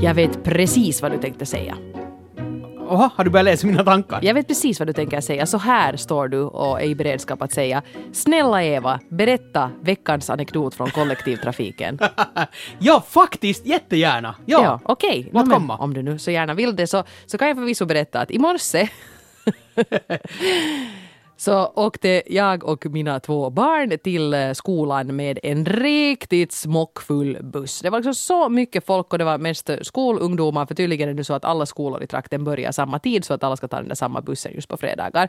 Jag vet precis vad du tänkte säga. Oha, har du börjat läsa mina tankar? Jag vet precis vad du tänker säga. Så här står du och är i beredskap att säga Snälla Eva, berätta veckans anekdot från kollektivtrafiken. ja, faktiskt jättegärna. Ja, ja Okej, okay. Låt komma. om du nu så gärna vill det så, så kan jag förvisso berätta att i morse så åkte jag och mina två barn till eh, skolan med en riktigt smockfull buss. Det var liksom så mycket folk och det var mest skolungdomar för tydligen är det så att alla skolor i trakten börjar samma tid så att alla ska ta den där samma bussen just på fredagar.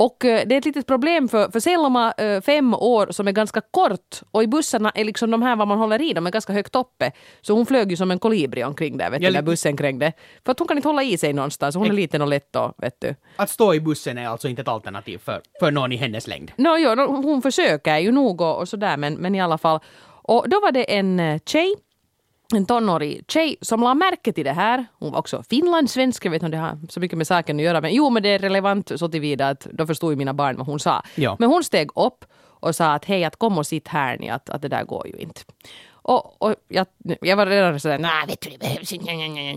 Och eh, det är ett litet problem för, för Selma, eh, fem år, som är ganska kort och i bussarna är liksom de här vad man håller i, de är ganska högt uppe. Så hon flög ju som en kolibri omkring där, vet du, när bussen krängde. För att hon kan inte hålla i sig någonstans, hon är liten och lätt och, vet du. Att stå i bussen är alltså inte ett alternativ för, för någon i hennes längd? No, jo, hon försöker ju nog och, och sådär, men, men i alla fall. Och då var det en eh, tjej en tonårig tjej som la märke till det här. Hon var också finlandssvensk, jag vet inte om det har så mycket med saken att göra men jo men det är relevant så tillvida att då förstod ju mina barn vad hon sa. Ja. Men hon steg upp och sa att hej att kom och sitt här ni att, att det där går ju inte. Och, och jag, jag var redan sådär, nej vet du det behövs inte.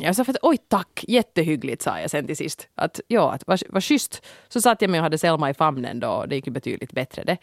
Jag sa för att, oj tack, jättehyggligt sa jag sen till sist. Att ja, att, vad, vad schysst. Så satt jag mig och hade Selma i famnen då och det gick ju betydligt bättre det.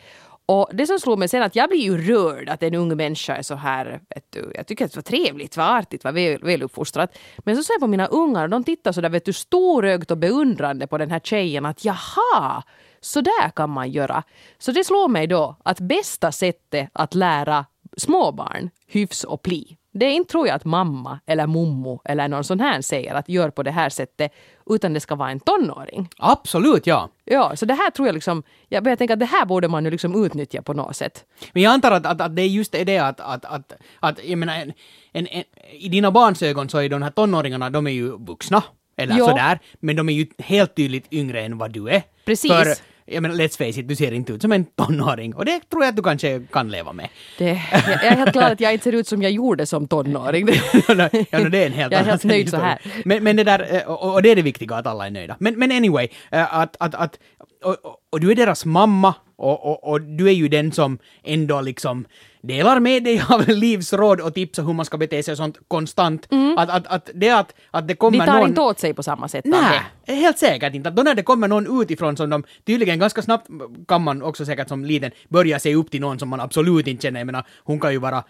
Och det som slog mig sen att jag blir ju rörd att en ung människa är så här, vet du, jag tycker att det var trevligt, var artigt, var väl, väluppfostrat. Men så ser jag på mina ungar och de tittar så där vet du storögt och beundrande på den här tjejen att jaha, så där kan man göra. Så det slår mig då att bästa sättet att lära småbarn hyfs och pli det är inte tror jag att mamma eller mommo eller någon sån här säger att gör på det här sättet, utan det ska vara en tonåring. Absolut, ja. Ja, så det här tror jag liksom, jag börjar tänka att det här borde man ju liksom utnyttja på något sätt. Men jag antar att, att, att det är just det att, att, att, att jag menar, en, en, en, i dina barns ögon så är de här tonåringarna, de är ju vuxna. Eller jo. sådär. Men de är ju helt tydligt yngre än vad du är. Precis. För jag menar, let's face it, du ser inte ut som en tonåring och det tror jag att du kanske kan leva med. Det, jag är helt glad att jag inte ser ut som jag gjorde som tonåring. ja, no, det är en helt jag är helt nöjd så här. Men, men det där, eh, och, och, det är det viktiga att alla är nöjda. Men, men anyway, eh, att, att, att och, och, du är deras mamma och, och, och, du är ju den som ändå liksom delar med dig av livsråd och tips om hur man ska bete sig och sånt konstant. Mm. Att, att, att det att, att det kommer någon... De tar någon... inte åt sig på samma sätt Nej, helt säkert inte. Att då när det kommer någon utifrån som de tydligen ganska snabbt kan man också säkert som liten börja se upp till någon som man absolut inte känner. Jag menar, hon kan ju vara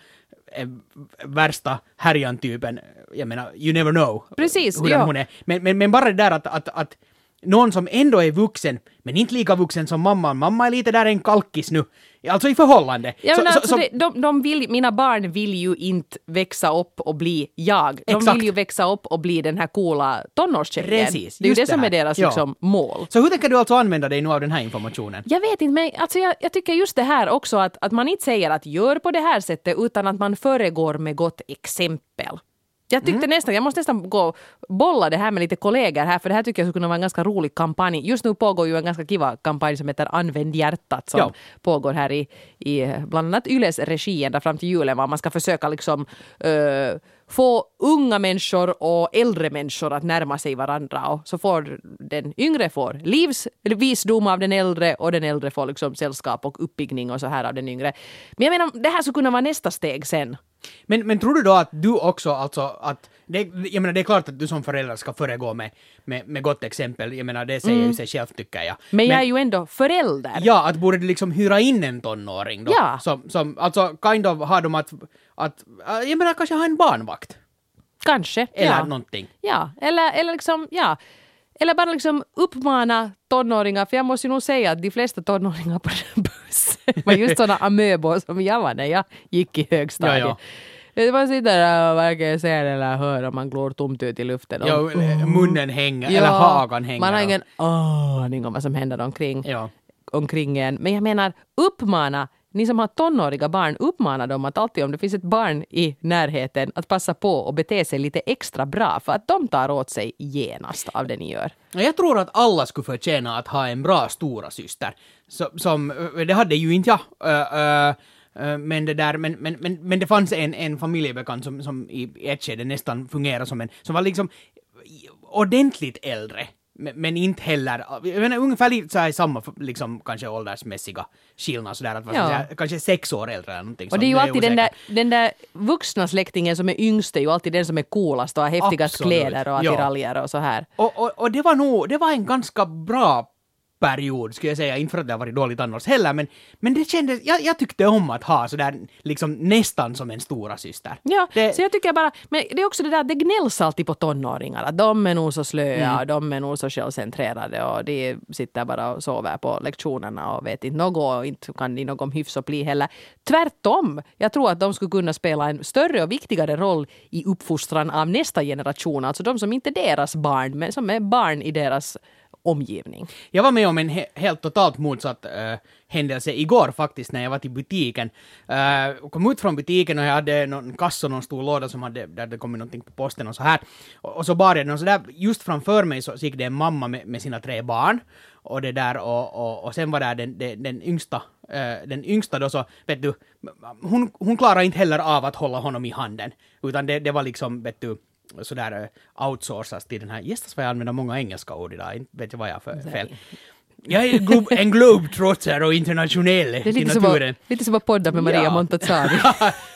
eh, värsta härjan-typen. Jag menar, you never know. Precis, hur ja. hon är. Men, men, men bara det där att, att, att någon som ändå är vuxen, men inte lika vuxen som mamma. Mamma är lite där en kalkis nu. Alltså i förhållande. Ja, så, alltså så, det, de, de vill, mina barn vill ju inte växa upp och bli jag. De exakt. vill ju växa upp och bli den här coola tonårstjejen. Precis, det är ju det, det som är deras ja. liksom, mål. Så hur tänker du alltså använda dig nu av den här informationen? Jag vet inte, men alltså jag, jag tycker just det här också att, att man inte säger att gör på det här sättet utan att man föregår med gott exempel. Jag tyckte mm. nästan, jag måste nästan gå bolla det här med lite kollegor här för det här tycker jag skulle kunna vara en ganska rolig kampanj. Just nu pågår ju en ganska kiva kampanj som heter Använd hjärtat som ja. pågår här i, i bland annat Yles regi ända fram till julen. Man ska försöka liksom uh, få unga människor och äldre människor att närma sig varandra och så får den yngre får livsvisdom av den äldre och den äldre får liksom sällskap och uppbyggning och så här av den yngre. Men jag menar, det här skulle kunna vara nästa steg sen. Men, men tror du då att du också, alltså att, det, jag menar det är klart att du som förälder ska föregå med, med, med gott exempel, jag menar det säger mm. ju sig självt tycker jag. Men, men jag är ju ändå förälder. Ja, att borde du liksom hyra in en tonåring då? Ja. Som, som alltså kind of har dem att, att, jag menar kanske ha en barnvakt? Kanske, Eller ja. någonting. Ja, eller, eller liksom, ja. Eller bara liksom uppmana tonåringar, för jag måste ju nog säga att de flesta tonåringar på den bussen var just sådana amöbor som jag var när jag gick i högstadiet. Ja, ja. Man sitter där och varken ser eller hör och man glor tomt ut i luften. Och, ja, munnen hänger, ja, eller hakan hänger. Man har ingen aning om vad som händer omkring, ja. omkring en. Men jag menar, uppmana ni som har tonåriga barn, uppmanar dem att alltid om det finns ett barn i närheten att passa på och bete sig lite extra bra för att de tar åt sig genast av det ni gör. Jag tror att alla skulle förtjäna att ha en bra stora syster. Så, som, det hade ju inte jag. Uh, uh, men det där, men, men, men, men det fanns en, en familjebekant som, som i ett skede nästan fungerade som en, som var liksom ordentligt äldre men, inte heller, jag menar ungefär lite så här samma liksom, kanske åldersmässiga skillnad sådär att Ja. säga, kanske sex år äldre eller någonting Och det är ju alltid den där, den där vuxna släktingen som är yngst är ju alltid den som är coolast och har häftigast Absolut. kläder och Ja. attiraljer och så här. Och, och, och det var nog, det var en ganska bra period skulle jag säga, inte för att det har varit dåligt annars heller, men, men det kändes, jag, jag tyckte om att ha sådär liksom nästan som en stora syster. Ja, det, så jag tycker bara, men det är också det där, det gnälls alltid på tonåringar, att de är nog så slöa Mm. de är nog så självcentrerade och de sitter bara och sover på lektionerna och vet inte något och inte kan de någon hyfs och bli heller. Tvärtom, jag tror att de skulle kunna spela en större och viktigare roll i uppfostran av nästa generation, alltså de som inte är deras barn, men som är barn i deras omgivning. Jag var med om en he- helt totalt motsatt äh, händelse igår faktiskt när jag var till butiken. Äh, kom ut från butiken och jag hade någon kassa någon stor låda som hade, där det kommit någonting på posten och så här. Och, och så bar jag den och så där, just framför mig så, så gick det en mamma med, med sina tre barn. Och det där och, och, och sen var där den, den, den yngsta, äh, den yngsta då så, vet du, hon, hon klarade inte heller av att hålla honom i handen. Utan det, det var liksom, vet du, sådär uh, outsourcas till den här, gästas vad jag använder många engelska ord idag, inte vet jag vad jag har för fel. Jag är glob, en globetrotter och internationell Det är till lite som, naturen. att, lite som att podda med Maria Ja. Montazami.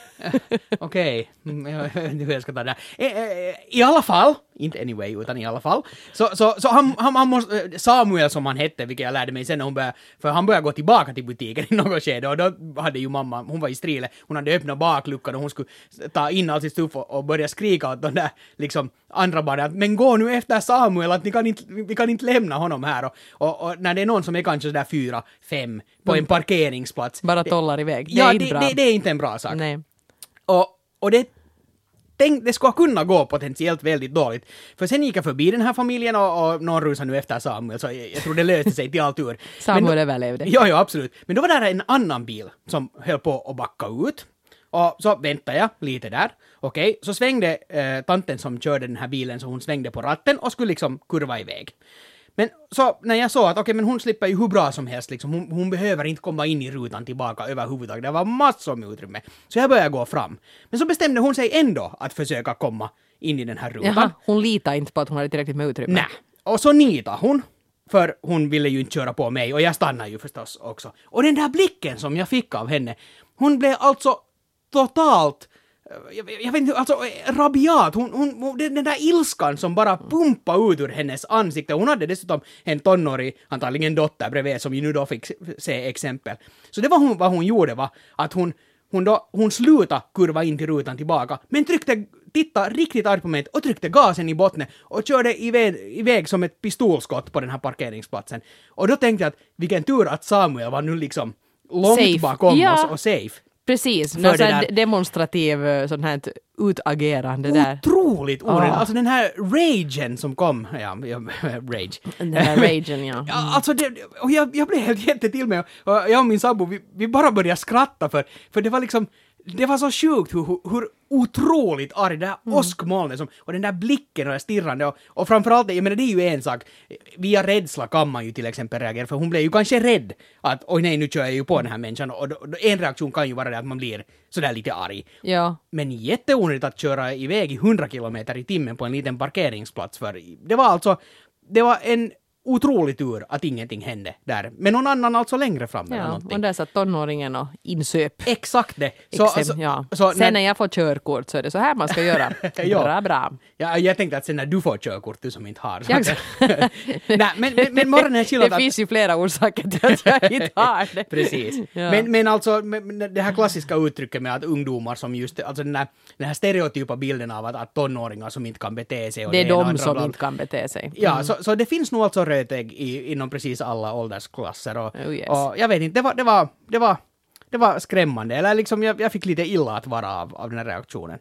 Okej, Mm, jag vet inte hur jag ska ta det här. Eh, eh, I alla fall, inte anyway, utan i alla fall, så, så, så han, han, han måste, eh, Samuel som han hette, vilket jag lärde mig sen när hon började, för han började gå tillbaka till butiken i något skede och då hade ju mamma, hon var i strile, hon hade öppnat bakluckan och hon skulle ta in allt sitt stuff och, och börja skrika åt de där liksom andra barnen att men gå nu efter Samuel, att ni kan inte, vi kan inte lämna honom här och, och, och när det är någon som är kanske sådär fyra, fem på en parkeringsplats. Bara tollar iväg. Det Ja, är inte bra. det, det är inte en bra sak. Nej. Och, och det, tänk, det skulle kunna gå potentiellt väldigt dåligt. För sen gick jag förbi den här familjen och, och någon rusade nu efter Samuel, så jag, jag tror det löste sig till all tur. Samuel Men då- överlevde. Ja, ja, absolut. Men då var där en annan bil som höll på att backa ut. Och så väntade jag lite där. Okej, så svängde eh, tanten som körde den här bilen, så hon svängde på ratten och skulle liksom kurva iväg. Men så när jag såg att okej, men hon slipper ju hur bra som helst liksom. Hon, hon behöver inte komma in i rutan tillbaka överhuvudtaget. Det var massor med utrymme. Så jag började gå fram. Men så bestämde hon sig ändå att försöka komma in i den här rutan. Jaha, hon litar inte på att hon hade tillräckligt med utrymme. Nej. Och så nitade hon. För hon ville ju inte köra på mig och jag stannade ju förstås också. Och den där blicken som jag fick av henne, hon blev alltså totalt jag, jag vet inte, alltså eh, rabiat. Hon, hon, den där ilskan som bara pumpade ut ur hennes ansikte. Hon hade dessutom en tonårig, antagligen dotter bredvid, som ju nu då fick se exempel. Så det var hon, vad hon gjorde var att hon, hon, då, hon slutade kurva in till rutan tillbaka, men tryckte, titta riktigt argt på mig och tryckte gasen i botten och körde iväg, iväg som ett pistolskott på den här parkeringsplatsen. Och då tänkte jag att vilken tur att Samuel var nu liksom långt Safe. bakom Ja. oss och safe. Precis, För någon det här där- de- demonstrativ eh, sån här utagerande där. Otroligt onödigt! Ah. Alltså den här ragen som kom, ja, ja rage. Den där ragen, ja. Ja, alltså det, och jag, jag blev helt jätte till mig och jag och min sambo, vi, vi bara började skratta för, för det var liksom, det var så sjukt hur, hur, otroligt arg det där Mm. åskmolnet som, och den där blicken och det stirrande och, och framförallt, jag menar det är ju en sak, via rädsla kan man ju till exempel reagera för hon blev ju kanske rädd att oj nej nu kör jag ju på den här människan och då, då, en reaktion kan ju vara det att man blir sådär lite arg. Ja. Men jätteonödigt att köra iväg i 100 kilometer i timmen på en liten parkeringsplats för det var alltså, det var en otrolig tur att ingenting hände där. Men någon annan alltså längre fram eller ja. någonting. Och där satt tonåringen och insöp. Exakt det. Så, alltså- ja. så Sen när- när jag får körkort så är det så här man ska göra. Ja. Bra, bra. Ja, jag tänkte att sen när du får körkort, du som inte har. så Nej, men, men, men morgonen Det att... finns ju flera orsaker till att jag inte har det. Precis. Ja. Men, men alltså det här klassiska uttrycket med att ungdomar som just, alltså den här, den här stereotypa bilden av att, att tonåringar som inte kan bete sig. Och Det är och de som bla- inte kan bete sig. Ja, så, så det finns nog alltså rötägg i, inom precis alla åldersklasser. Och, Oh, yes. och jag vet inte, det var, det var, det var, det var skrämmande. Eller liksom jag, jag fick lite illa att vara av, av den här reaktionen.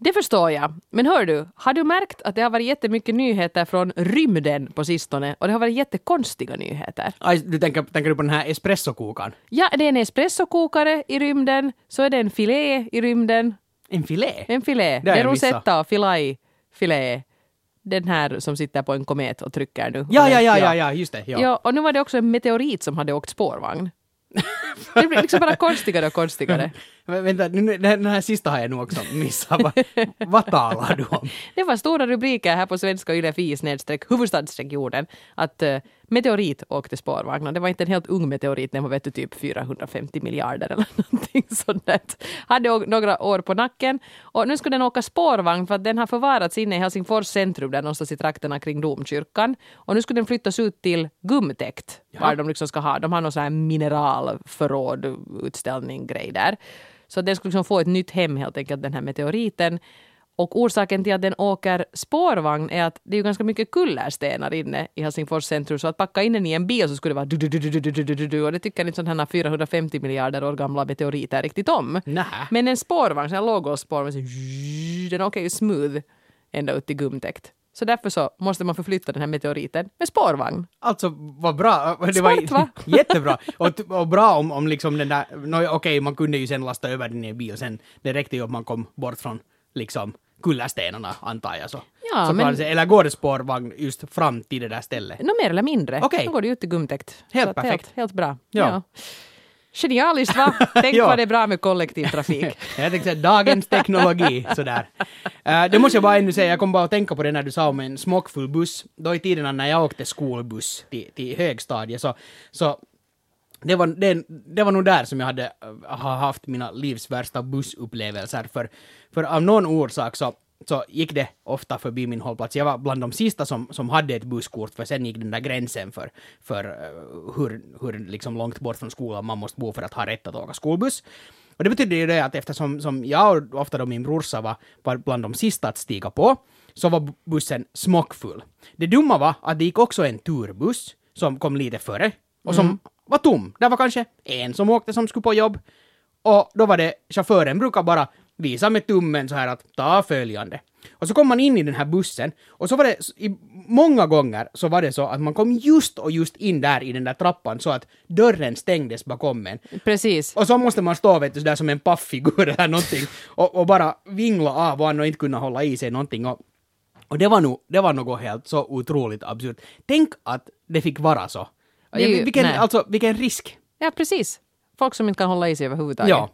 Det förstår jag. Men hör du, har du märkt att det har varit jättemycket nyheter från rymden på sistone och det har varit jättekonstiga nyheter? Aj, du tänker, tänker du på den här espressokokaren? Ja, det är en espressokokare i rymden, så är det en filé i rymden. En filé? En filé. Det är. Rosetta Filai filé. Den här som sitter på en komet och trycker nu. Ja, ja, ja, ja, ja, just det. Ja. Ja, och nu var det också en meteorit som hade åkt spårvagn. det blir liksom bara konstigare och konstigare. Vä- Vänta, nu, den här sista har jag nog också missat. Vad, vad talar du om? Det var stora rubriker här på svenska Yle Fi snedstreck huvudstadsregionen att uh, meteorit åkte spårvagn. Och Det var inte en helt ung meteorit, den var vet du, typ 450 miljarder eller någonting sånt. Hade några år på nacken. Och nu ska den åka spårvagn för att den har förvarats inne i Helsingfors centrum där någonstans i trakterna kring domkyrkan. Och nu skulle den flyttas ut till Gumtäkt. Var de liksom ska ha. De har någon sån här förråd, utställning, grej där. Så den skulle liksom få ett nytt hem helt enkelt, den här meteoriten. Och orsaken till att den åker spårvagn är att det är ju ganska mycket kullerstenar inne i Helsingfors centrum. Så att packa in den i en bil så skulle det vara du, du, du, du, du, du, du, och det tycker inte sådana här 450 miljarder år gamla meteoriter riktigt om. Nä. Men en spårvagn, en lågolsspårvagn, den åker ju smooth ända ut till Gumtäkt. Så därför så måste man förflytta den här meteoriten med spårvagn. Alltså, vad bra. Det Smart, va? Jättebra. Och, och bra om, om liksom den där... No, Okej, man kunde ju sen lasta över den i en bil sen. Det räckte ju om man kom bort från liksom kullerstenarna, antar jag. Så. Ja, så men- Eller går det spårvagn just fram till det där stället? Nå mer eller mindre. Okej. Nu går det ut till Gumtäkt. Helt Så att perfekt. Helt, helt bra. Ja. Genialiskt va? Tänk Ja. vad det är bra med kollektivtrafik. Jag tänkte dagens teknologi, sådär. Uh, det måste jag bara ännu säga, jag kom bara att tänka på det när du sa om en smockfull buss. Då i tiderna när jag åkte skolbuss till, till högstadiet så, så det var, det, det var nog där som jag hade äh, har haft mina livs värsta bussupplevelser. För, för av någon orsak så, så gick det ofta förbi min hållplats. Jag var bland de sista som, som hade ett busskort, för sen gick den där gränsen för, för äh, hur, hur liksom långt bort från skolan man måste bo för att ha rätt att åka skolbuss. Och det betyder ju det att eftersom som jag och ofta då min brorsa var, var bland de sista att stiga på, så var bu- bussen smockfull. Det dumma var att det gick också en turbuss som kom lite före och som var tom. Det var kanske en som åkte som skulle på jobb. Och då var det, chauffören brukar bara visa med tummen så här att ta följande. Och så kom man in i den här bussen och så var det, i, många gånger så var det så att man kom just och just in där i den där trappan så att dörren stängdes bakom en. Precis. Och så måste man stå vet du, sådär som en pafffigur eller någonting och, och bara vingla av och inte kunna hålla i sig någonting. Och, och det var nog, det var något helt så otroligt absurt. Tänk att det fick vara så. Ju- vilken, nej. alltså, vilken risk. Ja, precis. Folk som inte kan hålla i sig överhuvudtaget. Ja.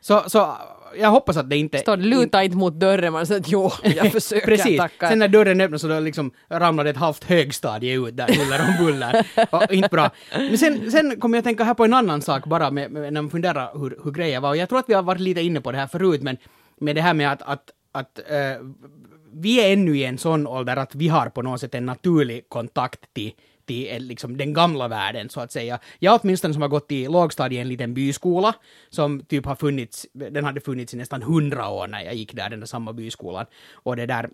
Så, så jag hoppas att det inte... Står luta inte mot dörren, man säger att jo, jag försöker, Precis. tackar. Sen när dörren öppnas så då liksom ramlade ett halvt högstadie ut där, huller om buller. Och inte bra. Men sen, sen kommer jag tänka här på en annan sak bara med, med, när man funderar hur, hur grejer var. Och jag tror att vi har varit lite inne på det här förut, men med det här med att, att, att eh, vi är ännu i en sån ålder att vi har på något sätt en naturlig kontakt till till eh, liksom den gamla världen så att säga. Jag åtminstone som har gått i lågstadiet i en liten byskola som typ har funnits, den hade funnits i nästan hundra år när jag gick där, den där samma byskolan. Och det där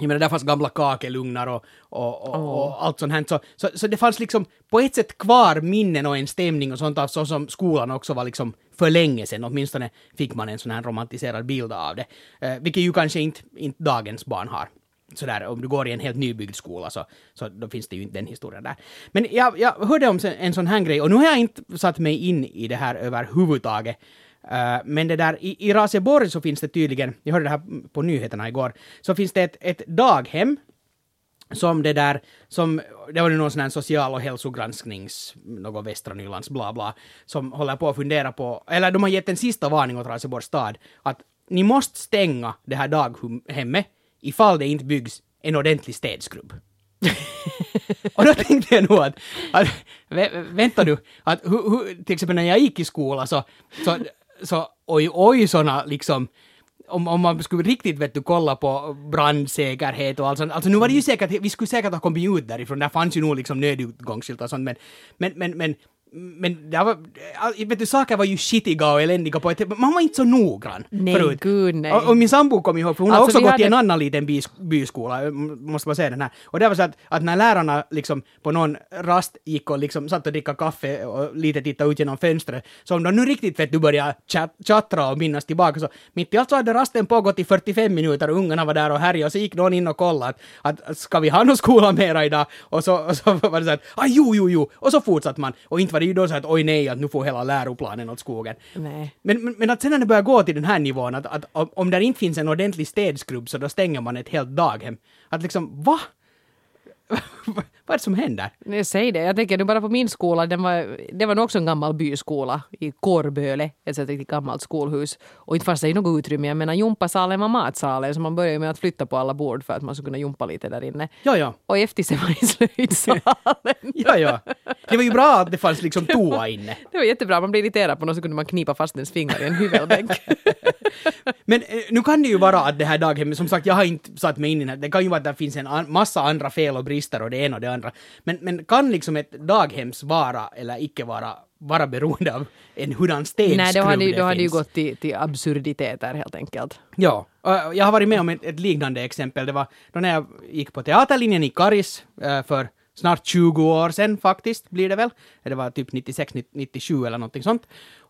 jag menar, där fanns gamla kakelugnar och, och, och, och allt sånt här. Så, så, så det fanns liksom på ett sätt kvar minnen och en stämning och sånt av så som skolan också var liksom för länge sedan. Åtminstone fick man en sån här romantiserad bild av det. Eh, vilket ju kanske inte, inte dagens barn har. Sådär, om du går i en helt nybyggd skola så, så då finns det ju inte den historien där. Men jag, jag hörde om en sån här grej och nu har jag inte satt mig in i det här överhuvudtaget. Uh, men det där, i, i Raseborg så finns det tydligen, jag hörde det här på nyheterna igår, så finns det ett, ett daghem som det där, som, det var ju någon sån här social och hälsogransknings, något Västra Nylands bla bla, som håller på att fundera på, eller de har gett en sista varning åt Raseborgs stad, att ni måste stänga det här daghemmet ifall det inte byggs en ordentlig städskrubb. och då tänkte jag nog att, att vä, vänta nu, att hu, hu, till exempel när jag gick i skola så, så, så oj, oj såna liksom, om, om man skulle riktigt vet du, kolla på brandsäkerhet och allt sånt. Alltså nu var det ju säkert, vi skulle säkert ha kommit ut därifrån, där fanns ju nog liksom nödutgångsskyltar och sånt, men, men, men, men men det var, vet du, saker var ju skitiga och eländiga på ett Man var inte så noggrann Nej, förut. gud, nej. Och, och min sambo kom ihåg, för hon har Alltså, också vi gått i en hade- annan liten bys, byskola, måste bara säga den här. Och det var så att, att när lärarna liksom på någon rast gick och liksom satt och dricka kaffe och lite tittade ut genom fönstret, så om de nu riktigt vet du började chat, chattra och minnas tillbaka så mitt i allt så hade rasten pågått i 45 minuter och ungarna var där och härjade och så gick någon in och kollade att, att ska vi ha någon skola mera idag? Och så, och så var det så att ah, jo, jo, jo, och så fortsatte man. Och inte var det ju då så att oj nej, att nu får hela läroplanen åt skogen. Nej. Men, men, men att sen när det börjar gå till den här nivån, att, att om, om det inte finns en ordentlig städskrubb så då stänger man ett helt daghem. Att liksom, va? vad är det som händer? Jag säger det. Jag tänker nu bara på min skola. Den var, det var nog också en gammal byskola i Kårböle, ett riktigt gammalt skolhus. Och inte fanns det något utrymme. Jag menar gympasalen var matsalen så man började med att flytta på alla bord för att man skulle kunna gympa lite där inne. Ja, ja. Och eftersom var i slöjdsalen. Ja, ja. Det var ju bra att det fanns liksom toa inne. Det var jättebra. Man blev irriterad på något så kunde man knipa fast ens fingrar i en hyvelbänk. Men eh, nu kan det ju vara att det här daghemmet, som sagt jag har inte satt mig in i det här, det kan ju vara att det finns en an, massa andra fel och brister och det ena och det andra. Men, men kan liksom ett daghems vara eller icke vara vara beroende av en hurdan stenskruv Nej, då hade, det då hade ju finns? gått till, till absurditeter helt enkelt. Ja, jag har varit med om ett, ett liknande exempel. Det var då när jag gick på teaterlinjen i Karis eh, för snart 20 år sedan faktiskt, blir det väl. Det var typ 96, 97 eller någonting sånt.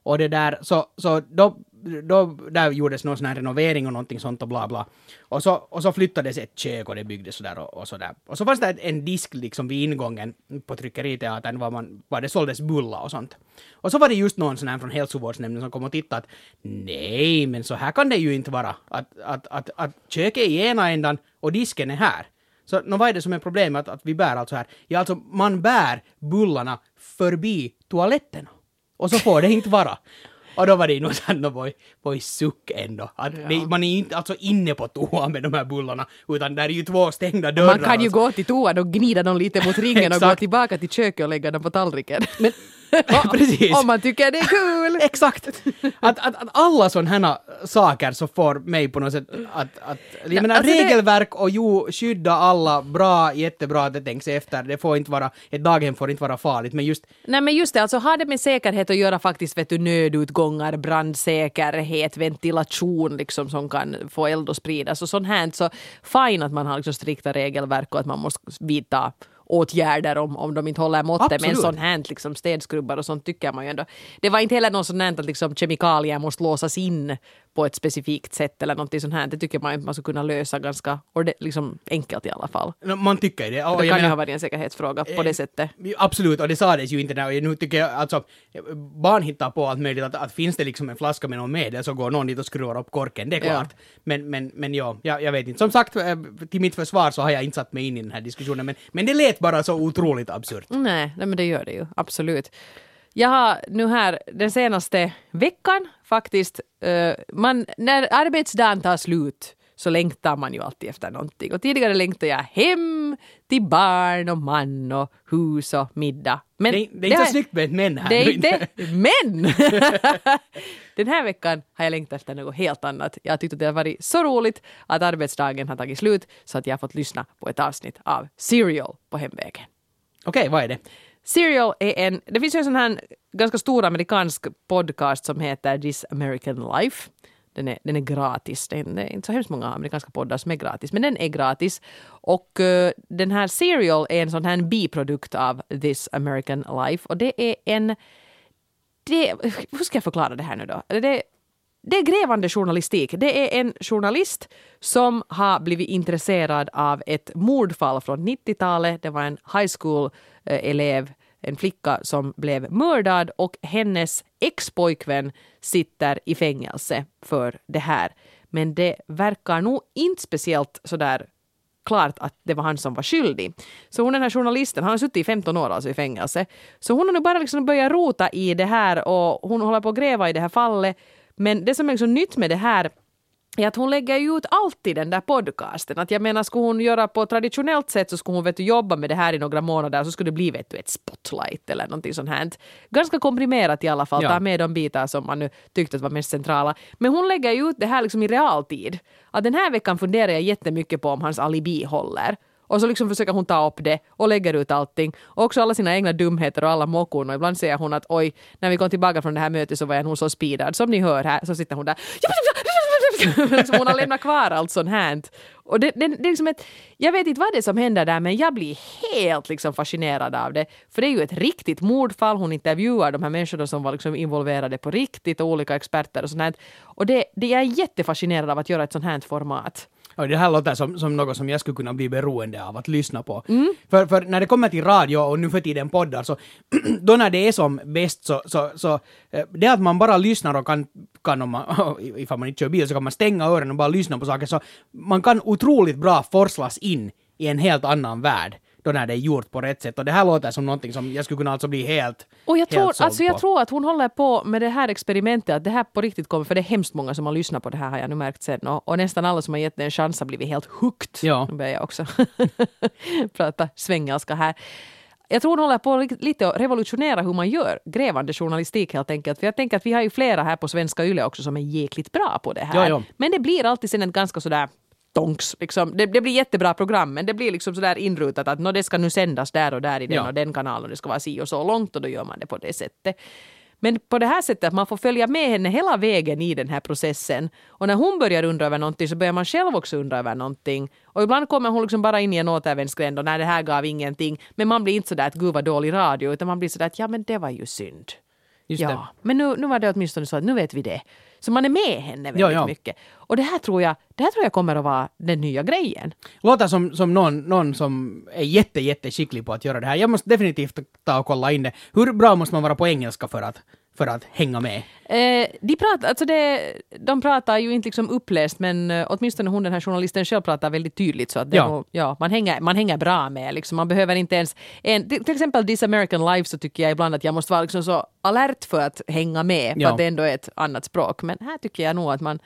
Och det där, så, så då, då där gjordes någon sån här renovering och någonting sånt och bla bla. Och så, och så flyttades ett kök och det byggdes sådär och, och sådär. Och så fanns det en disk liksom vid ingången på tryckeriteatern var, man, var det såldes bullar och sånt. Och så var det just någon sån här från hälsovårdsnämnden som kom och tittade att nej, men så här kan det ju inte vara. Att, att, att, att köket är i ena ändan och disken är här. Så nå, vad är det som är problemet att, att vi bär alltså här? Ja, alltså man bär bullarna förbi toaletterna. Och så får det inte vara. Och då var det nog såhär, no, voi, voi suck ändå. Att Ja. det, man är inte alltså inne på toan med de här bullarna, utan där är ju två stängda dörrar. Man kan ju och så. gå till toan och gnida dem lite mot ringen och gå tillbaka till köket och lägga dem på tallriken. Men, precis. Om man tycker det är kul! Exakt! Att, att, att alla sådana här saker så får mig på något sätt att... att jag Ja, menar alltså regelverk och jo, skydda alla, bra, jättebra att det tänks efter. Det får inte vara, ett daghem får inte vara farligt, men just Nej men just det, alltså har det med säkerhet att göra faktiskt, vet du, nödutgångar, brandsäkerhet, ventilation liksom som kan få eld att spridas och sånt här. Så fine att man har liksom strikta regelverk och att man måste vidta åtgärder om, om de inte håller måttet. Men sånt här, liksom städskrubbar och sånt tycker man ju ändå. Det var inte heller något sånt här att liksom kemikalier måste låsas in på ett specifikt sätt eller någonting sånt här. Det tycker man att man skulle kunna lösa ganska liksom enkelt i alla fall. man tycker det. Och Det kan ju ha varit en säkerhetsfråga på det Eh, sättet. Absolut, och det sades ju inte där. Nu tycker jag alltså, barn hittar på allt möjligt. Att, att finns det liksom en flaska med någon medel så går någon dit och skruvar upp korken, det är Ja. klart. Men, men, men ja, jag, jag vet inte. Som sagt, eh, till mitt försvar så har jag inte satt mig in i den här diskussionen, men, men det lät bara så otroligt absurt. Nej, nej, men det gör det ju. Absolut. Jag har nu här den senaste veckan faktiskt, eh, man, när arbetsdagen tar slut så längtar man ju alltid efter någonting. Och tidigare längtade jag hem till barn och man och hus och middag. Men Det, det är inte så snyggt med ett män här. det är inte, men! Den här veckan har jag längtat efter något helt annat. Jag har tyckt att det har varit så roligt att arbetsdagen har tagit slut så att jag har fått lyssna på ett avsnitt av Serial på hemvägen. Okej, vad är det? Serial är en, det finns ju en sån här ganska stor amerikansk podcast som heter This American Life. Den är, den är gratis. Det är, inte så hemskt många amerikanska poddar som är gratis, men den är gratis. Och uh, den här Serial är en sån här biprodukt av This American Life och det är en det, hur ska jag förklara det här nu då? Det, det är grävande journalistik. Det är en journalist som har blivit intresserad av ett mordfall från 90-talet. Det var en high school-elev, en flicka som blev mördad och hennes ex-pojkvän sitter i fängelse för det här. Men det verkar nog inte speciellt sådär klart att det var han som var skyldig. Så hon den här journalisten, han har suttit i 15 år alltså i fängelse. Så hon har nu bara liksom börjat rota i det här och hon håller på att gräva i det här fallet. Men det som är liksom nytt med det här är att hon lägger ut allt i den där podcasten. Att jag menar, skulle hon göra på traditionellt sätt så skulle hon vet du, jobba med det här i några månader så skulle det bli vet du, ett spotlight eller någonting sånt här. Ganska komprimerat i alla fall, Ja. ta med de bitar som man nu tyckte att var mest centrala. Men hon lägger ut det här liksom i realtid. Att den här veckan funderar jag jättemycket på om hans alibi håller. Och så liksom försöker hon ta upp det och lägger ut allting. Och också alla sina egna dumheter och alla mockor. Och ibland säger hon att oj, när vi kom tillbaka från det här mötet så var jag nog så speedad. Som ni hör här så sitter hon där. Så hon har lämnat kvar allt sånt här. Och det, det, det är liksom ett, jag vet inte vad det är som händer där men jag blir helt liksom fascinerad av det. För det är ju ett riktigt mordfall. Hon intervjuar de här människorna som var liksom involverade på riktigt och olika experter och sånt här. Och det, det, jag är jättefascinerad av att göra ett sånt här format. Och det här låter som, som något som jag skulle kunna bli beroende av att lyssna på. Mm. För, för när det kommer till radio och nu för tiden poddar så då när det är som bäst så, så, så eh, det att man bara lyssnar och kan, kan om man, ifall man inte kör bil så kan man stänga öronen och bara lyssna på saker så man kan otroligt bra forslas in i en helt annan värld. Då när det är gjort på rätt sätt. Och det här låter som någonting som jag skulle kunna alltså bli helt Och jag tror, alltså jag på. tror att hon håller på med det här experimentet, att det här på riktigt kommer, för det är hemskt många som har lyssnat på det här har jag nu märkt sen. Och, och nästan alla som har gett det en chans har blivit helt hooked. Ja. Nu börjar jag också prata svengelska här. Jag tror hon håller på li- lite att revolutionera hur man gör grävande journalistik helt enkelt. För jag tänker att vi har ju flera här på Svenska Yle också som är jäkligt bra på det här. Ja, ja. Men det blir alltid sen ett ganska sådär tonks. Liksom. Det, det blir jättebra program men det blir liksom sådär inrutat att "Nå, det ska nu sändas där och där i den Ja. och den kanalen det ska vara si och så långt och då gör man det på det sättet. Men på det här sättet att man får följa med henne hela vägen i den här processen. Och när hon börjar undra över någonting så börjar man själv också undra över någonting. Och ibland kommer hon liksom bara in i en återvändsgränd och nej det här gav ingenting. Men man blir inte sådär att gud vad dålig radio utan man blir sådär att ja men det var ju synd. Just ja, det. men nu, nu var det åtminstone så att nu vet vi det. Så man är med henne väldigt Ja, ja. mycket. Och det här tror jag, det här tror jag kommer att vara den nya grejen. Låter som, som någon, någon som är jätte, jätte skicklig på att göra det här. Jag måste definitivt ta och kolla in det. Hur bra måste man vara på engelska för att, för att hänga med? Eh, de, pratar, alltså det, de pratar ju inte liksom uppläst men eh, åtminstone hon den här journalisten själv pratar väldigt tydligt så att Ja. Nog, ja, man, hänger, man hänger bra med. Liksom. Man behöver inte ens... En, till till exempel This American Life så tycker jag ibland att jag måste vara liksom så alert för att hänga med för Ja. att det ändå är ett annat språk. Men här tycker jag nog att man,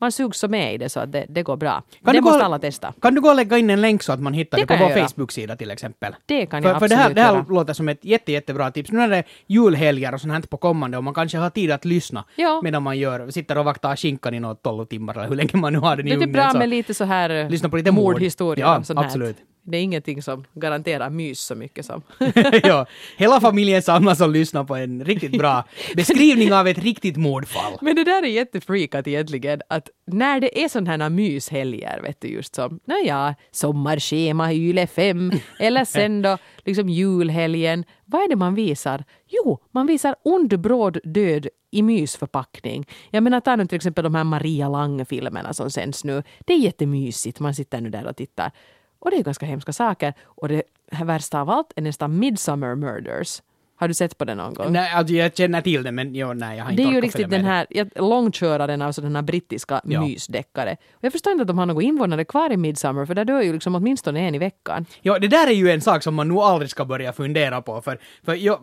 man sugs så med i det så att det, det går bra. Kan det du gå- måste alla testa. Kan du gå och lägga in en länk så att man hittar Det det, på vår. Facebook-sida till exempel? Det kan för, jag för det här, absolut det här göra. låter som ett jätte, jättebra tips. Nu är det julhelger och sånt här på kommande och man kanske har tid att lyssna Ja. medan man gör, sitter och vaktar skinkan i något 12 timmar eller hur länge man nu har den i Det är ugnen. bra så- med lite så här Lyssna på lite mord. mordhistorier. Ja, sånt här. Det är ingenting som garanterar mys så mycket som... ja, hela familjen samlas och lyssnar på en riktigt bra beskrivning av ett riktigt mordfall. Men det där är jättefreakat egentligen, att när det är sådana här myshelger, vet du, just som, nåja, sommarschema, Yle 5, eller sen då liksom julhelgen, vad är det man visar? Jo, man visar ond bråd död i mysförpackning. Jag menar, ta nu till exempel de här Maria Lang-filmerna som sänds nu. Det är jättemysigt, man sitter nu där och tittar. Och det är ganska hemska saker. Och det här värsta av allt är nästan Midsummer Murders. Har du sett på det någon gång? Nej, alltså jag känner till det men jo, nej, jag har inte Det är ju riktigt den här långköraren, alltså den här brittiska Ja. mysdeckare. Och jag förstår inte att de har några invånare kvar i Midsummer, för där dör ju liksom åtminstone en i veckan. Ja, det där är ju en sak som man nog aldrig ska börja fundera på, för, för ja,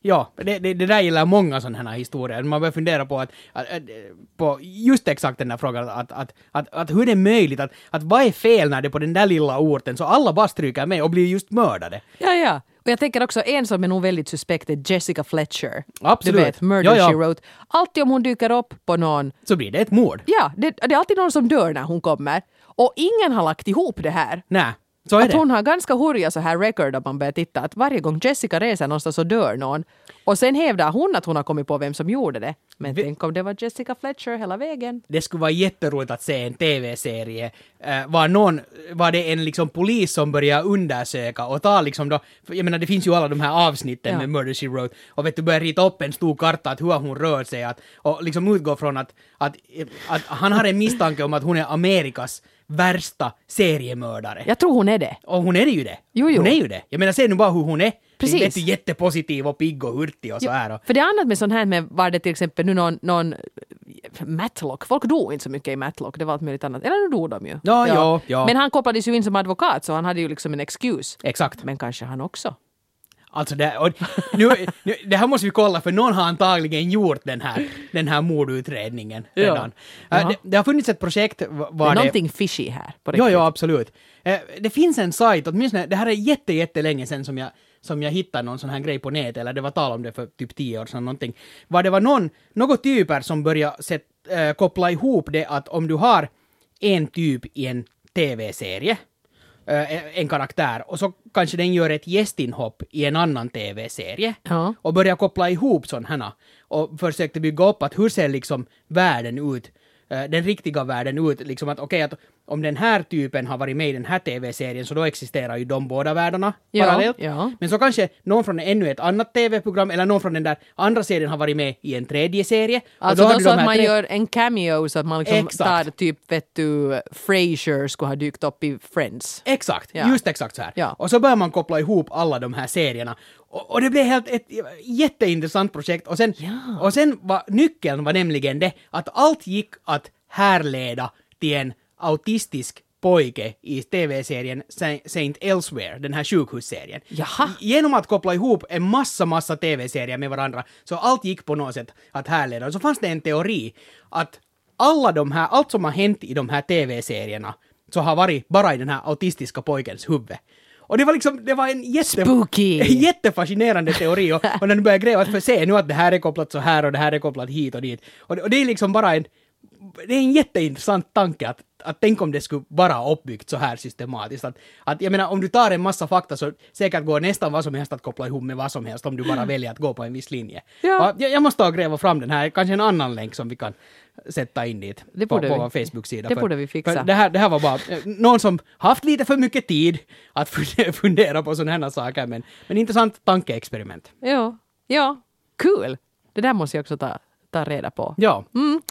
ja det, det, det där gäller många sådana här historier. Man börjar fundera på att, att, att på just exakt den här frågan, att, att, att, att hur det är möjligt, att, att vad är fel när det på den där lilla orten så alla bara stryker med och blir just mördade. Ja, ja. Och jag tänker också en som är nog väldigt suspekt är Jessica Fletcher. Absolut. Du vet, Murder Ja, ja. She Wrote. Alltid om hon dyker upp på någon, Så blir det ett mord. ja, det, det är alltid någon som dör när hon kommer. Och ingen har lagt ihop det här. Nej, så är Att hon har ganska hurriga så här record om man börjar titta att varje gång Jessica reser någonstans så dör någon. Och sen hävdar hon att hon har kommit på vem som gjorde det. Men Vi- tänk om det var Jessica Fletcher hela vägen. det skulle vara jätteroligt att se en TV-serie eh, var någon, var det en liksom polis som börjar undersöka och ta liksom då, jag menar det finns ju alla de här avsnitten Ja. med Murder She Wrote och vet du börjar rita upp en stor karta att hur hon rört sig att, och liksom utgå från att, att, att han har en misstanke om att hon är Amerikas värsta seriemördare. Jag tror hon är det. Och hon är ju det. Jo, jo. Hon är ju det. Jag menar se nu bara hur hon är. Precis. Vet du, jättepositiv och pigg och hurtig och så här. Och, För det är annat med sånt här med, var det till exempel nu någon, någon Matlock, folk dog inte så mycket i Matlock, det var allt möjligt annat. Eller nu dog de ju. Ja, ja, ja. Men han kopplades ju in som advokat så han hade ju liksom en excuse. exakt. Men kanske han också. Alltså det, och nu, nu, det här måste vi kolla för någon har antagligen gjort den här, den här mordutredningen Ja. redan. Äh, Jaha. det, det har funnits ett projekt va- Det var är det... någonting fishy här. På Ja, riktigt. ja, absolut. Eh, Det finns en sajt, åtminstone, det här är jätte, jättelänge sedan som jag, som jag hittade någon sån här grej på nätet, eller det var tal om det för typ tio år sedan någonting. Var det var någon, några typer som började sätt, äh, koppla ihop det att om du har en typ i en TV-serie, en karaktär, och så kanske den gör ett gästinhopp i en annan TV-serie, Ja. och börja koppla ihop sådana och försökte bygga upp att hur ser liksom världen ut, eh, den riktiga världen ut, liksom att okej att om den här typen har varit med i den här TV-serien så då existerar ju de båda världarna Ja, parallellt. ja. Men så kanske någon från ännu ett annat TV-program eller någon från den där andra serien har varit med i en tredje serie. Alltså då du så de att man tre- gör en cameo så att man liksom Exakt. tar typ vet du Frasier skulle ha dykt upp i Friends. Exakt, Ja. just exakt så här. Ja. Och så börjar man koppla ihop alla de här serierna. Och, och det blev helt ett jätteintressant projekt. Och sen, Ja. och sen var nyckeln var nämligen det att allt gick att härleda till en autistisk pojke i tv-serien Sa- Saint Elsewhere, den här sjukhusserien. Jaha. Genom att koppla ihop en massa, massa tv-serier med varandra, så allt gick på något sätt att härleda. Så fanns det en teori att alla de här, allt som har hänt i de här tv-serierna, så har varit bara i den här autistiska pojkens huvud. Och det var liksom, det var en jätte, Spooky. jättefascinerande teori och, och när du börjar gräva, för se nu att det här är kopplat så här och det här är kopplat hit och dit. Och och det är liksom bara en, det är en jätteintressant tanke att, att tänk om det skulle vara uppbyggt så här systematiskt. Att, att jag menar, om du tar en massa fakta så säkert går nästan vad som helst att koppla ihop med vad som helst om du bara väljer att gå på en viss linje. Ja. Jag, jag måste ta och gräva fram den här, kanske en annan länk som vi kan sätta in dit Det på, på vi. vår Facebook-sida. Det För- borde vi fixa. Det här, det här var bara eh, någon som haft lite för mycket tid att fundera, fundera på sådana här saker, men, men intressant tankeexperiment. Ja, ja, kul. Det där måste jag också ta, ta reda på. Ja. Mm.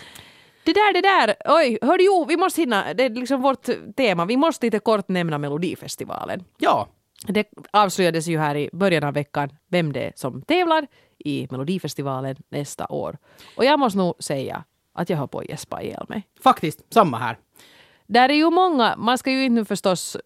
Det där, det där, oj, hörde jo, vi måste hinna, det är liksom vårt tema, vi måste lite kort nämna Melodifestivalen. Ja. Det avslöjades ju här i början av veckan vem det är som tävlar i Melodifestivalen nästa år. Och jag måste nog säga att jag har på att gäspa ihjäl mig. Faktiskt, samma här. Där är ju många, man ska ju inte förstås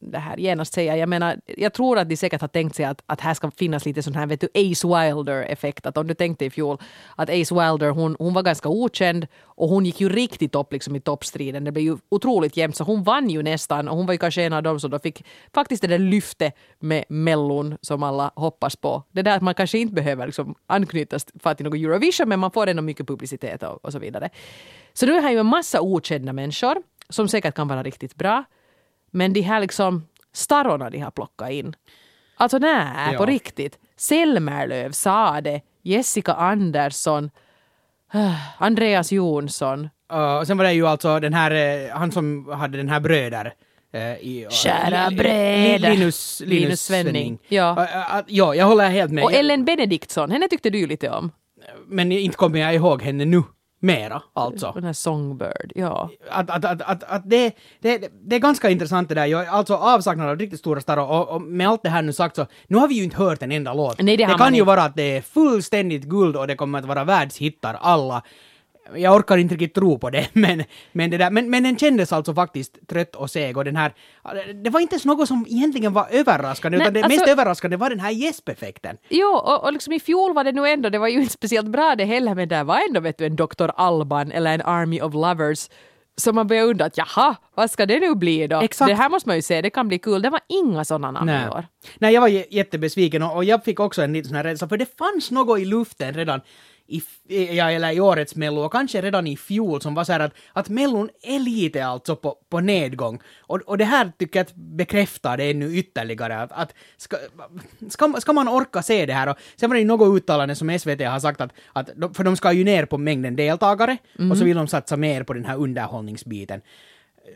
det här genast säga, jag menar, jag tror att de säkert har tänkt sig att, att här ska finnas lite sån här, vet du, Ace Wilder-effekt. Att om du tänkte i fjol att Ace Wilder, hon, hon var ganska okänd och hon gick ju riktigt upp liksom i toppstriden. Det blev ju otroligt jämnt, så hon vann ju nästan och hon var ju kanske en av dem som då fick faktiskt det där lyftet med Mellon som alla hoppas på. Det där att man kanske inte behöver liksom anknytas för till något Eurovision, men man får ändå mycket publicitet och, och så vidare. Så nu är här ju en massa okända människor som säkert kan vara riktigt bra. Men de här liksom starrorna de har plockat in. Alltså nej, Ja. på riktigt. Selmerlöv, Sade, Jessica Andersson, Andreas Jonsson. Uh, och sen var det ju alltså den här, eh, han som hade den här bröder. eh, i, Kära Li- bröder. Linus, Linus, Linus Svenning. Svenning. Ja. Uh, uh, ja, jag håller helt med. Och Ellen Benediktsson, henne tyckte du ju lite om. Men inte kommer jag ihåg henne nu mera, alltså. Den här Songbird, ja. att, att, att, att, att det, det, det är ganska intressant det där. Jag, alltså avsaknad av riktigt stora starrar och, och med allt det här nu sagt så, nu har vi ju inte hört en enda låt. Nej, det det kan ju inte. vara att det är fullständigt guld och det kommer att vara världshittar alla. Jag orkar inte riktigt tro på det, men, men, det där, men, men den kändes alltså faktiskt trött och seg och den här, det var inte ens något som egentligen var överraskande, Nej, utan det alltså- mest överraskande var den här gäspeffekten. Jo, och, och liksom i fjol var det nu ändå, det var ju inte speciellt bra det heller, men där var ändå vet du en Dr. Alban eller en Army of Lovers. Så man började undra att jaha, vad ska det nu bli då? Exakt. Det här måste man ju se, det kan bli kul. Det var inga sådana namn Nej. i år. Nej, jag var jättebesviken och, och jag fick också en liten sån här rädsla, för det fanns något i luften redan i, ja, eller i årets Mello och kanske redan i fjol som var så här att, att Mellon är lite alltså på, på nedgång. Och, och det här tycker jag att bekräftar det ännu ytterligare. Att, att ska, ska, ska man orka se det här? Och sen var det ju något uttalande som SVT har sagt att, att för de ska ju ner på mängden deltagare och så vill de satsa mer på den här underhållningsbiten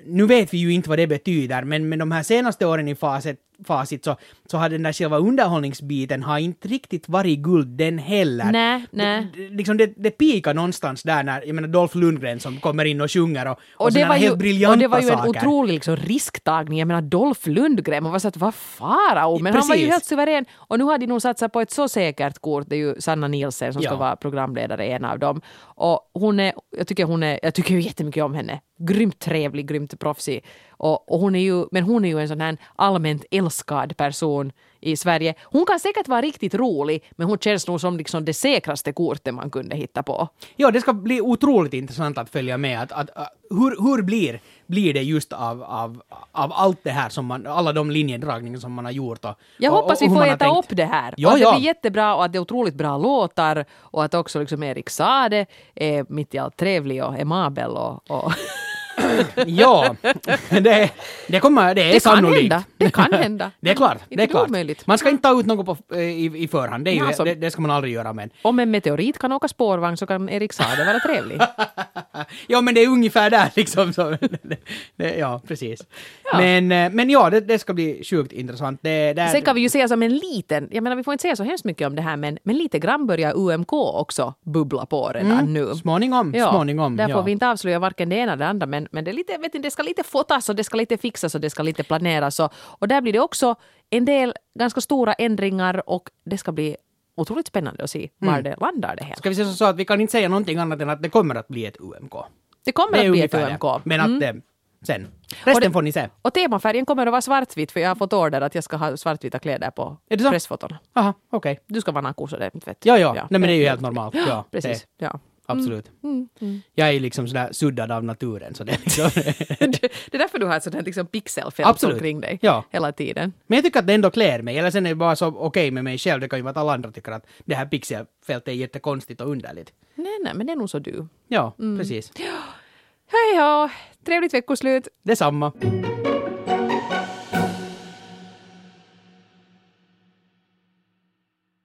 nu vet vi ju inte vad det betyder, men med de här senaste åren i facit, facit så, så har den där själva underhållningsbiten har inte riktigt varit guld den heller. Nej, nej. Det, liksom det, det pikar någonstans där när, jag menar Dolph Lundgren som kommer in och sjunger och, och, Och det, var ju, helt briljanta och det var ju en saker. otrolig liksom, risktagning. Jag menar Dolph Lundgren, man var så att vad farao? Men han var ju Precis. helt suverän. Och nu har de nog satsat på ett så säkert kort. Det är ju Sanna Nielsen som ska Ja. vara programledare, en av dem. Och hon är, jag tycker hon är, jag tycker ju jättemycket om henne. Grymt trevlig, grymt proffsig. Och, och hon är ju, men hon är ju en sån här allmänt älskad person i Sverige. Hon kan säkert vara riktigt rolig, men hon känns nog som liksom det säkraste kortet man kunde hitta på. Ja, det ska bli otroligt intressant att följa med. Att, att, att, hur hur blir, blir det just av, av, av allt det här som man, alla de linjedragningar som man har gjort? Och, Jag och, hoppas vi får äta tänkt. upp det här. Ja, att det ja. blir jättebra och att det är otroligt bra låtar och att också liksom Erik Sade är mitt i allt trevlig och emabel och... och Ja, det, det kommer, det är Det kan sannolikt. hända. Det kan hända. Det är klart. Det är klart. omöjligt. Man ska inte ta ut något på, i, i förhand, det, är ju, alltså- det, det ska man aldrig göra. Men, Om en meteorit kan åka spårvagn så kan Erik Sade vara trevlig. ja, men det är ungefär där liksom. Så, det, ja, precis. Ja. Men, eh, men ja, det, ska bli sjukt intressant. Det, det, Sen kan vi ju säga som en liten, jag menar vi får inte säga så hemskt mycket om det här men, men lite grann börjar UMK också bubbla på redan nu. Småningom, Ja, småningom. där ja. får vi inte avslöja varken det ena eller det andra men, men det, är lite, vet ni, det ska lite fotas och det ska lite fixas och det ska lite planeras och, och där blir det också en del ganska stora ändringar och det ska bli otroligt spännande att se var Mm. det landar det hela. Ska vi säga så att vi kan inte säga någonting annat än att det kommer att bli ett UMK. Det kommer Det att bli ett det. UMK. Men att Mm. det, sen. Resten det- får ni se. Och temafärgen kommer att vara svartvit för jag har fått order att jag ska ha svartvita kläder på det pressfotona. Aha, okej. Du ska vara naku så det vet du. Ja, ja. Nej, men det är ju helt normalt. Ja, Ja, precis. Det, Ja. Absolut. Mm, Jag är liksom sådär suddad av naturen. Så det är liksom det är därför du har ett sånt här liksom pixelfält Absolut. omkring dig Ja. hela tiden. Men jag tycker att det ändå klär mig. Eller sen är det bara så okej med mig själv. Det kan ju vara att alla andra tycker att det här pixelfältet är jättekonstigt och underligt. Nej, nej, men det är nog så du. Ja, Mm. precis. Hej då! Trevligt veckoslut! Detsamma.